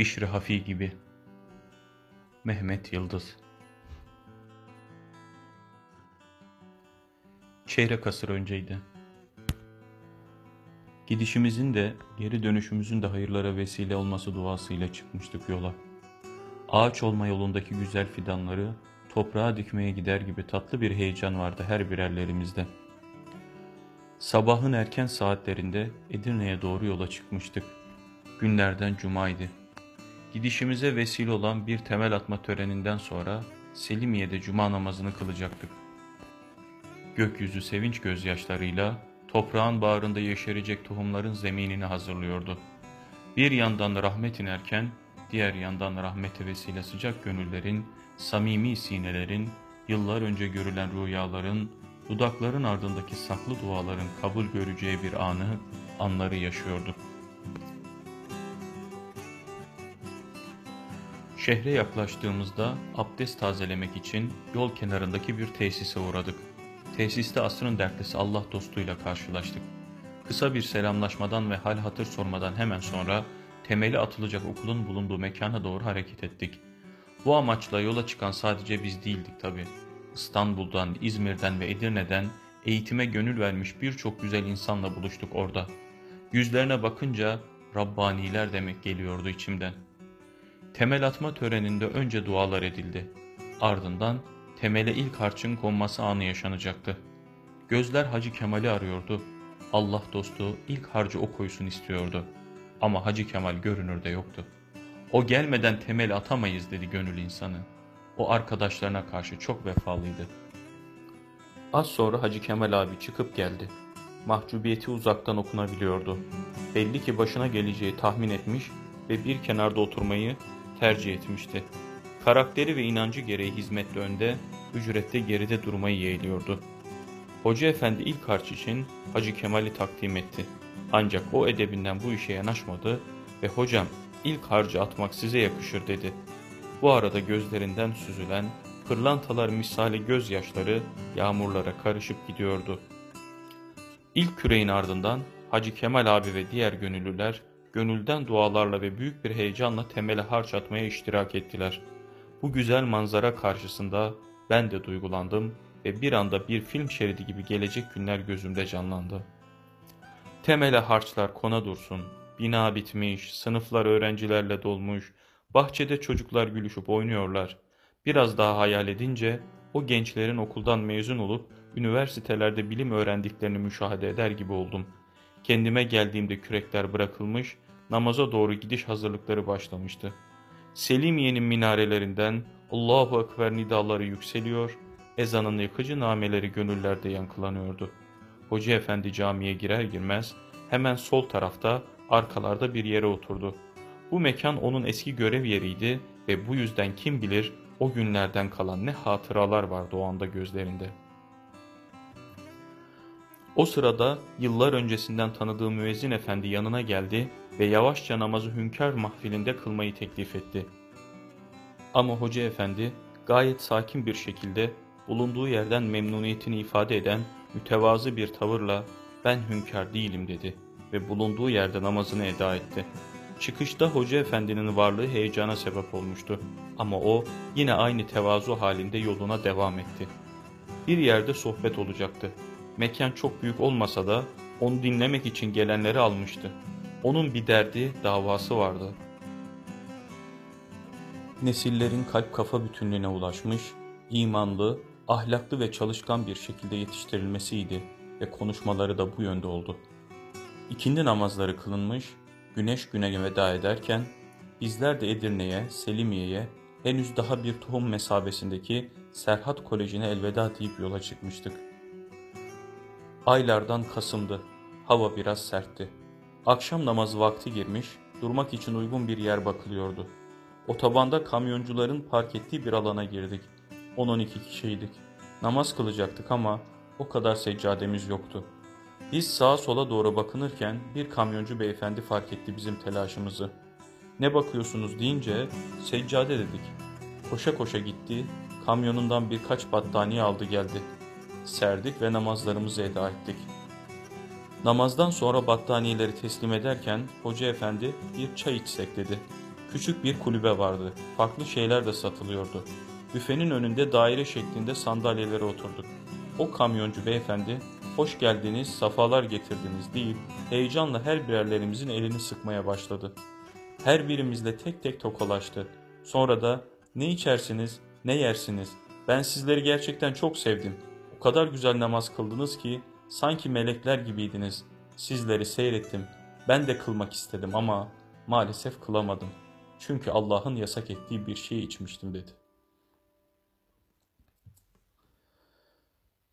Bişri Hafi gibi. Mehmet Yıldız Çeyrek asır önceydi. Gidişimizin de geri dönüşümüzün de hayırlara vesile olması duasıyla çıkmıştık yola. Ağaç olma yolundaki güzel fidanları toprağa dikmeye gider gibi tatlı bir heyecan vardı her birerlerimizde. Sabahın erken saatlerinde Edirne'ye doğru yola çıkmıştık. Günlerden cumaydı. Gidişimize vesile olan bir temel atma töreninden sonra Selimiye'de cuma namazını kılacaktık. Gökyüzü sevinç gözyaşlarıyla toprağın bağrında yeşerecek tohumların zeminini hazırlıyordu. Bir yandan rahmet inerken, diğer yandan rahmete vesile sıcak gönüllerin, samimi sinelerin, yıllar önce görülen rüyaların, dudakların ardındaki saklı duaların kabul göreceği bir anı, anları yaşıyorduk. Şehre yaklaştığımızda abdest tazelemek için yol kenarındaki bir tesise uğradık. Tesiste asrın dertlisi Allah dostuyla karşılaştık. Kısa bir selamlaşmadan ve hal hatır sormadan hemen sonra temeli atılacak okulun bulunduğu mekana doğru hareket ettik. Bu amaçla yola çıkan sadece biz değildik tabi. İstanbul'dan, İzmir'den ve Edirne'den eğitime gönül vermiş birçok güzel insanla buluştuk orada. Yüzlerine bakınca Rabbaniler demek geliyordu içimden. Temel atma töreninde önce dualar edildi. Ardından temele ilk harçın konması anı yaşanacaktı. Gözler Hacı Kemal'i arıyordu. Allah dostu ilk harcı o koysun istiyordu. Ama Hacı Kemal görünürde yoktu. O gelmeden temel atamayız dedi gönül insanı. O arkadaşlarına karşı çok vefalıydı. Az sonra Hacı Kemal abi çıkıp geldi. Mahcubiyeti uzaktan okunabiliyordu. Belli ki başına geleceği tahmin etmiş ve bir kenarda oturmayı tercih etmişti. Karakteri ve inancı gereği hizmette önde, ücrette geride durmayı yeğliyordu. Hoca efendi ilk harç için Hacı Kemal'i takdim etti. Ancak o edebinden bu işe yanaşmadı ve hocam ilk harcı atmak size yakışır dedi. Bu arada gözlerinden süzülen pırlantalar misali gözyaşları yağmurlara karışıp gidiyordu. İlk küreğin ardından Hacı Kemal abi ve diğer gönüllüler gönülden dualarla ve büyük bir heyecanla temele harç atmaya iştirak ettiler. Bu güzel manzara karşısında ben de duygulandım ve bir anda bir film şeridi gibi gelecek günler gözümde canlandı. Temele harçlar kona dursun, bina bitmiş, sınıflar öğrencilerle dolmuş, bahçede çocuklar gülüşüp oynuyorlar. Biraz daha hayal edince o gençlerin okuldan mezun olup üniversitelerde bilim öğrendiklerini müşahede eder gibi oldum. Kendime geldiğimde kürekler bırakılmış, namaza doğru gidiş hazırlıkları başlamıştı. Selimiye'nin minarelerinden Allahu Ekber nidaları yükseliyor, ezanın yıkıcı nameleri gönüllerde yankılanıyordu. Hoca efendi camiye girer girmez hemen sol tarafta arkalarda bir yere oturdu. Bu mekan onun eski görev yeriydi ve bu yüzden kim bilir o günlerden kalan ne hatıralar vardı o anda gözlerinde. O sırada yıllar öncesinden tanıdığı müezzin efendi yanına geldi ve yavaşça namazı hünkâr mahfilinde kılmayı teklif etti. Ama hoca efendi gayet sakin bir şekilde bulunduğu yerden memnuniyetini ifade eden mütevazı bir tavırla ben hünkâr değilim dedi ve bulunduğu yerde namazını eda etti. Çıkışta hoca efendinin varlığı heyecana sebep olmuştu ama o yine aynı tevazu halinde yoluna devam etti. Bir yerde sohbet olacaktı. Mekan çok büyük olmasa da onu dinlemek için gelenleri almıştı. Onun bir derdi, davası vardı. Nesillerin kalp kafa bütünlüğüne ulaşmış, imanlı, ahlaklı ve çalışkan bir şekilde yetiştirilmesiydi ve konuşmaları da bu yönde oldu. İkindi namazları kılınmış, güneş güne veda ederken bizler de Edirne'ye, Selimiye'ye henüz daha bir tohum mesabesindeki Serhat Koleji'ne elveda deyip yola çıkmıştık. Aylardan Kasım'dı. Hava biraz sertti. Akşam namazı vakti girmiş, durmak için uygun bir yer bakılıyordu. Otobanda kamyoncuların park ettiği bir alana girdik. 10-12 kişiydik. Namaz kılacaktık ama o kadar seccademiz yoktu. Biz sağa sola doğru bakınırken bir kamyoncu beyefendi fark etti bizim telaşımızı. Ne bakıyorsunuz deyince seccade dedik. Koşa koşa gitti, kamyonundan birkaç battaniye aldı geldi. Serdik ve namazlarımızı eda ettik. Namazdan sonra battaniyeleri teslim ederken hoca efendi bir çay içsek dedi. Küçük bir kulübe vardı. Farklı şeyler de satılıyordu. Büfenin önünde daire şeklinde sandalyelere oturduk. O kamyoncu beyefendi, hoş geldiniz, safalar getirdiniz deyip heyecanla her birerlerimizin elini sıkmaya başladı. Her birimizle tek tek tokalaştı. Sonra da ne içersiniz, ne yersiniz, ben sizleri gerçekten çok sevdim. O kadar güzel namaz kıldınız ki sanki melekler gibiydiniz. Sizleri seyrettim. Ben de kılmak istedim ama maalesef kılamadım. Çünkü Allah'ın yasak ettiği bir şey içmiştim dedi.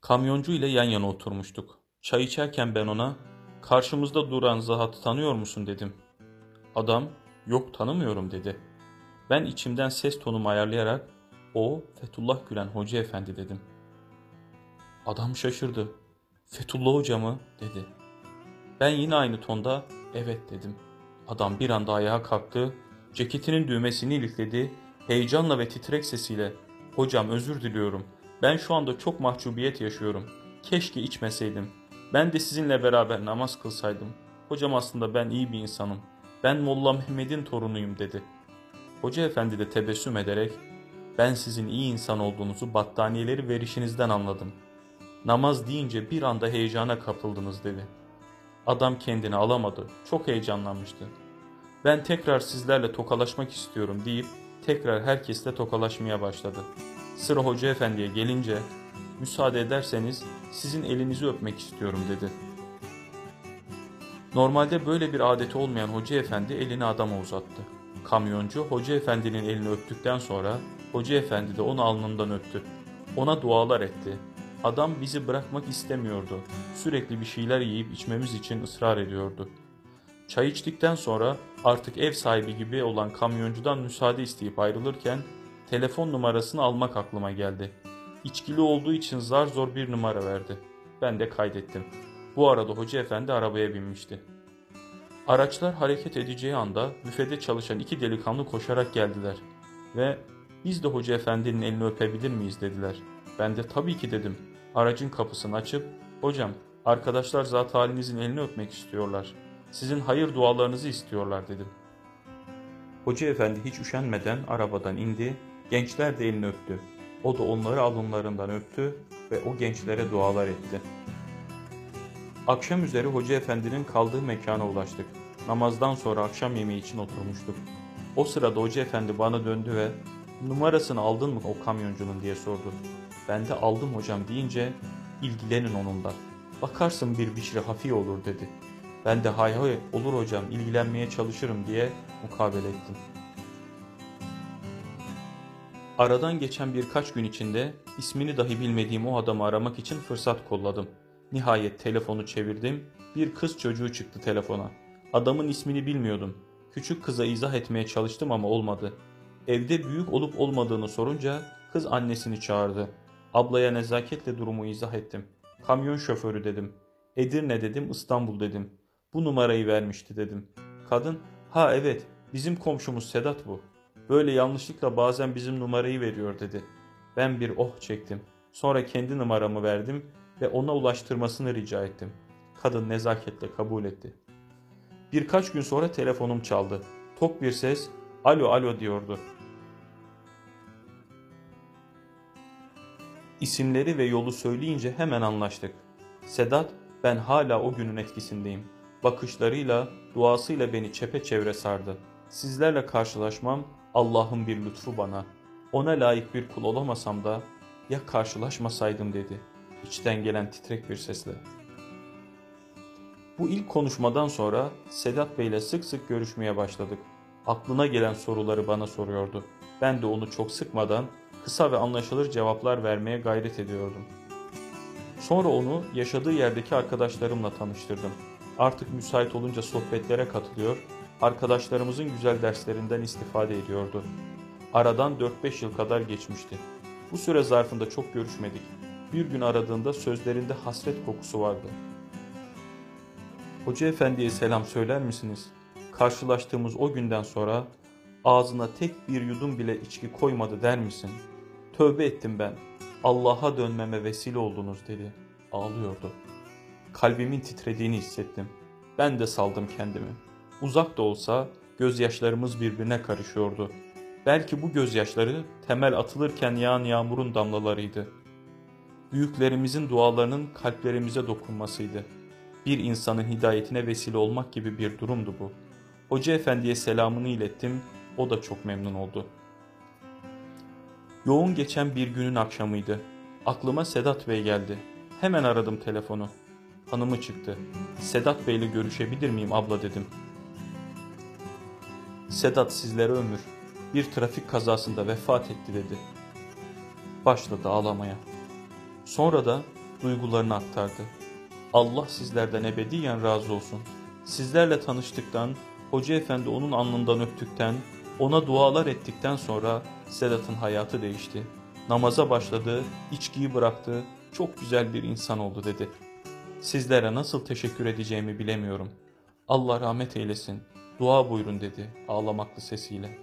Kamyoncu ile yan yana oturmuştuk. Çay içerken ben ona karşımızda duran Zahat'ı tanıyor musun dedim. Adam yok tanımıyorum dedi. Ben içimden ses tonumu ayarlayarak o Fethullah Gülen Hoca Efendi dedim. Adam şaşırdı. Fethullah Hoca mı dedi. Ben yine aynı tonda evet dedim. Adam bir anda ayağa kalktı, ceketinin düğmesini ilikledi, heyecanla ve titrek sesiyle ''Hocam özür diliyorum, ben şu anda çok mahcubiyet yaşıyorum. Keşke içmeseydim. Ben de sizinle beraber namaz kılsaydım. Hocam aslında ben iyi bir insanım. Ben Molla Mehmet'in torunuyum.'' dedi. Hoca efendi de tebessüm ederek ''Ben sizin iyi insan olduğunuzu battaniyeleri verişinizden anladım. Namaz deyince bir anda heyecana kapıldınız.'' dedi. Adam kendini alamadı. Çok heyecanlanmıştı. Ben tekrar sizlerle tokalaşmak istiyorum deyip tekrar herkesle tokalaşmaya başladı. Sıra Hoca Efendi'ye gelince müsaade ederseniz sizin elinizi öpmek istiyorum dedi. Normalde böyle bir adeti olmayan Hoca Efendi elini adama uzattı. Kamyoncu Hoca Efendi'nin elini öptükten sonra Hoca Efendi de onu alnından öptü. Ona dualar etti. Adam bizi bırakmak istemiyordu. Sürekli bir şeyler yiyip içmemiz için ısrar ediyordu. Çay içtikten sonra artık ev sahibi gibi olan kamyoncudan müsaade isteyip ayrılırken telefon numarasını almak aklıma geldi. İçkili olduğu için zar zor bir numara verdi. Ben de kaydettim. Bu arada hoca efendi arabaya binmişti. Araçlar hareket edeceği anda büfede çalışan iki delikanlı koşarak geldiler ve biz de hoca efendinin elini öpebilir miyiz dediler. Ben de tabii ki dedim. Aracın kapısını açıp hocam arkadaşlar zat halinizin elini öpmek istiyorlar. Sizin hayır dualarınızı istiyorlar dedim. Hoca efendi hiç üşenmeden arabadan indi, gençler de elini öptü. O da onları alınlarından öptü ve o gençlere dualar etti. Akşam üzeri Hoca Efendi'nin kaldığı mekana ulaştık. Namazdan sonra akşam yemeği için oturmuştuk. O sırada Hoca Efendi bana döndü ve numarasını aldın mı o kamyoncunun diye sordu. Ben de aldım hocam deyince ilgilenin onunla. Bakarsın bir bişri hafi olur dedi. Ben de hay hay olur hocam ilgilenmeye çalışırım diye mukabele ettim. Aradan geçen birkaç gün içinde ismini dahi bilmediğim o adamı aramak için fırsat kolladım. Nihayet telefonu çevirdim. Bir kız çocuğu çıktı telefona. Adamın ismini bilmiyordum. Küçük kıza izah etmeye çalıştım ama olmadı. Evde büyük olup olmadığını sorunca kız annesini çağırdı. Ablaya nezaketle durumu izah ettim. Kamyon şoförü dedim. Edirne dedim, İstanbul dedim. Bu numarayı vermişti dedim. Kadın, ha evet bizim komşumuz Sedat bu. Böyle yanlışlıkla bazen bizim numarayı veriyor dedi. Ben bir oh çektim. Sonra kendi numaramı verdim ve ona ulaştırmasını rica ettim. Kadın nezaketle kabul etti. Birkaç gün sonra telefonum çaldı. Tok bir ses, alo alo diyordu. İsimleri ve yolu söyleyince hemen anlaştık. Sedat, ben hala o günün etkisindeyim. Bakışlarıyla, duasıyla beni çepeçevre sardı. Sizlerle karşılaşmam Allah'ın bir lütfu bana. Ona layık bir kul olamasam da ya karşılaşmasaydım dedi. İçten gelen titrek bir sesle. Bu ilk konuşmadan sonra Sedat Bey ile sık sık görüşmeye başladık. Aklına gelen soruları bana soruyordu. Ben de onu çok sıkmadan kısa ve anlaşılır cevaplar vermeye gayret ediyordum. Sonra onu yaşadığı yerdeki arkadaşlarımla tanıştırdım. Artık müsait olunca sohbetlere katılıyor, arkadaşlarımızın güzel derslerinden istifade ediyordu. Aradan 4-5 yıl kadar geçmişti. Bu süre zarfında çok görüşmedik. Bir gün aradığında sözlerinde hasret kokusu vardı. Hoca efendiye selam söyler misiniz? Karşılaştığımız o günden sonra ağzına tek bir yudum bile içki koymadı der misin? Tövbe ettim ben. Allah'a dönmeme vesile oldunuz dedi. Ağlıyordu. Kalbimin titrediğini hissettim. Ben de saldım kendimi. Uzak da olsa gözyaşlarımız birbirine karışıyordu. Belki bu gözyaşları temel atılırken yağan yağmurun damlalarıydı. Büyüklerimizin dualarının kalplerimize dokunmasıydı. Bir insanın hidayetine vesile olmak gibi bir durumdu bu. Hoca efendiye selamını ilettim, o da çok memnun oldu. Yoğun geçen bir günün akşamıydı. Aklıma Sedat Bey geldi. Hemen aradım telefonu. Hanımı çıktı. Sedat Bey'le görüşebilir miyim abla dedim. Sedat sizlere ömür. Bir trafik kazasında vefat etti dedi. Başladı ağlamaya. Sonra da duygularını aktardı. Allah sizlerden ebediyen razı olsun. Sizlerle tanıştıktan, Hoca Efendi onun alnından öptükten, ona dualar ettikten sonra Sedat'ın hayatı değişti. Namaza başladı, içkiyi bıraktı, çok güzel bir insan oldu dedi. Sizlere nasıl teşekkür edeceğimi bilemiyorum. Allah rahmet eylesin, dua buyurun dedi ağlamaklı sesiyle.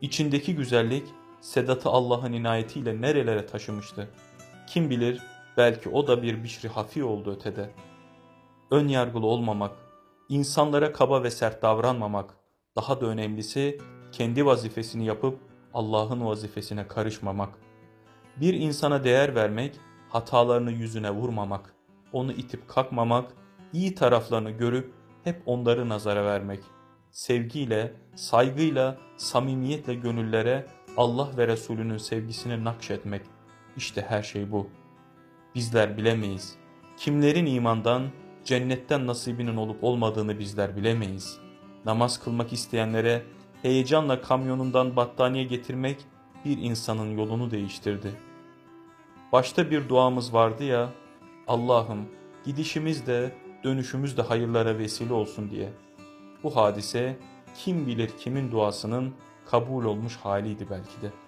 İçindeki güzellik Sedat'ı Allah'ın inayetiyle nerelere taşımıştı. Kim bilir belki o da bir bişri hafi oldu ötede. Ön yargılı olmamak, insanlara kaba ve sert davranmamak, daha da önemlisi kendi vazifesini yapıp Allah'ın vazifesine karışmamak. Bir insana değer vermek, hatalarını yüzüne vurmamak, onu itip kalkmamak, iyi taraflarını görüp hep onları nazara vermek. Sevgiyle, saygıyla, samimiyetle gönüllere Allah ve Resulünün sevgisini nakşetmek. İşte her şey bu. Bizler bilemeyiz. Kimlerin imandan, cennetten nasibinin olup olmadığını bizler bilemeyiz. Namaz kılmak isteyenlere heyecanla kamyonundan battaniye getirmek bir insanın yolunu değiştirdi. Başta bir duamız vardı ya, Allah'ım gidişimiz de dönüşümüz de hayırlara vesile olsun diye. Bu hadise kim bilir kimin duasının kabul olmuş haliydi belki de.''